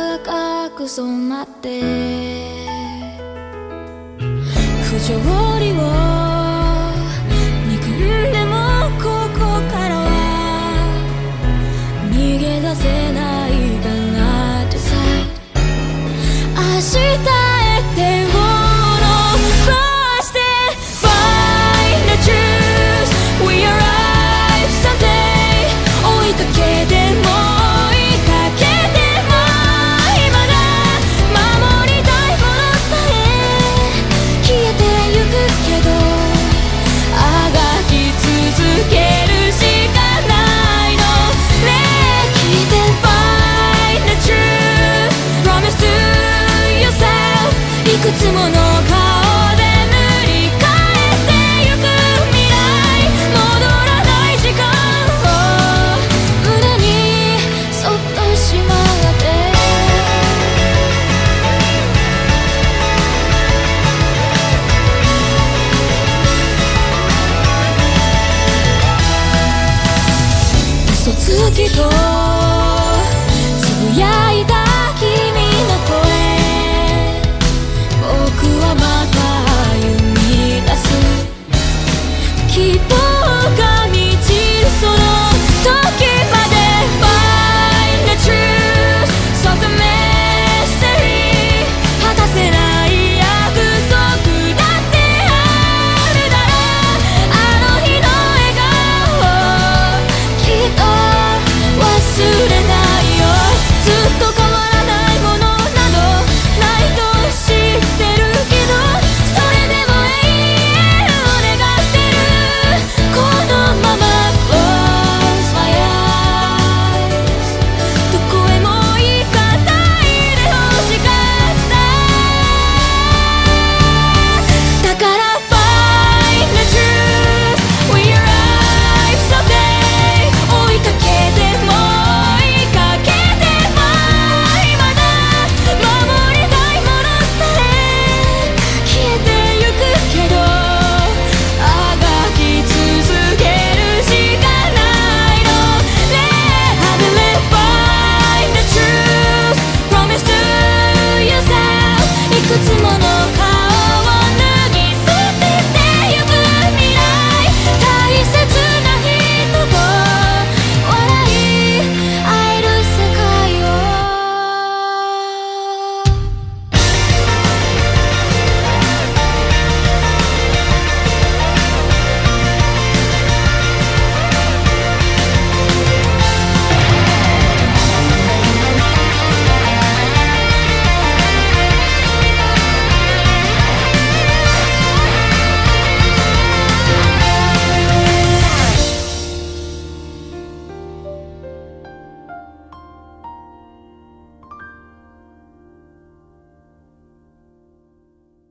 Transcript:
赤く染まって。不条理をと月と